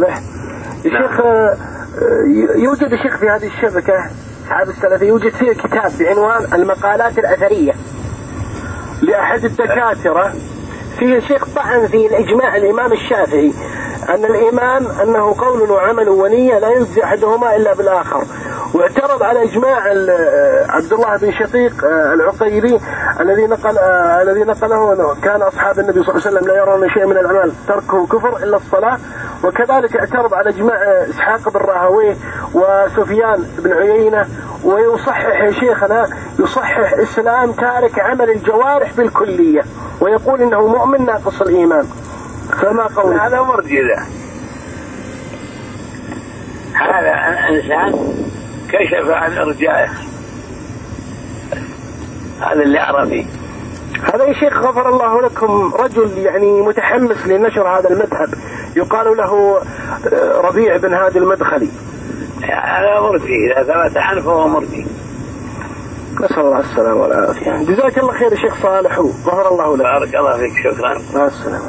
يا شيخ آه، يوجد شيخ في هذه الشبكة أصحاب السلفية يوجد فيه كتاب بعنوان المقالات الأثرية لأحد الدكاترة. فيه شيخ طعن في الإجماع الإمام الشافعي أن الإمام أنه قول وعمل ونية لا يجزي أحدهما إلا بالآخر. واعترض على إجماع عبد الله بن شقيق آه، العقيلي الذي نقل آه، الذي نقله كان أصحاب النبي صلى الله عليه وسلم لا يرون شيء من الأعمال تركه كفر إلا الصلاة. وكذلك اعترض على إجماع آه، إسحاق بن راهويه وسفيان بن عيينة ويصحح شيخنا يصحح إسلام تارك عمل الجوارح بالكلية ويقول إنه مؤمن ناقص الإيمان. فما قولك هذا مرجئة. هذا إنسان كشف عن ارجائه هذا اللي فيه هذا يا شيخ غفر الله لكم رجل يعني متحمس لنشر هذا المذهب. يقال له آه، ربيع بن هادي المدخلي. هذا مرجئ إذا ثبت عنه فهو مرجئ نسأل الله السلامة والعافية. جزاك الله خير يا شيخ صالح. وغفر الله لك. بارك الله فيك شكرا. مع السلامة.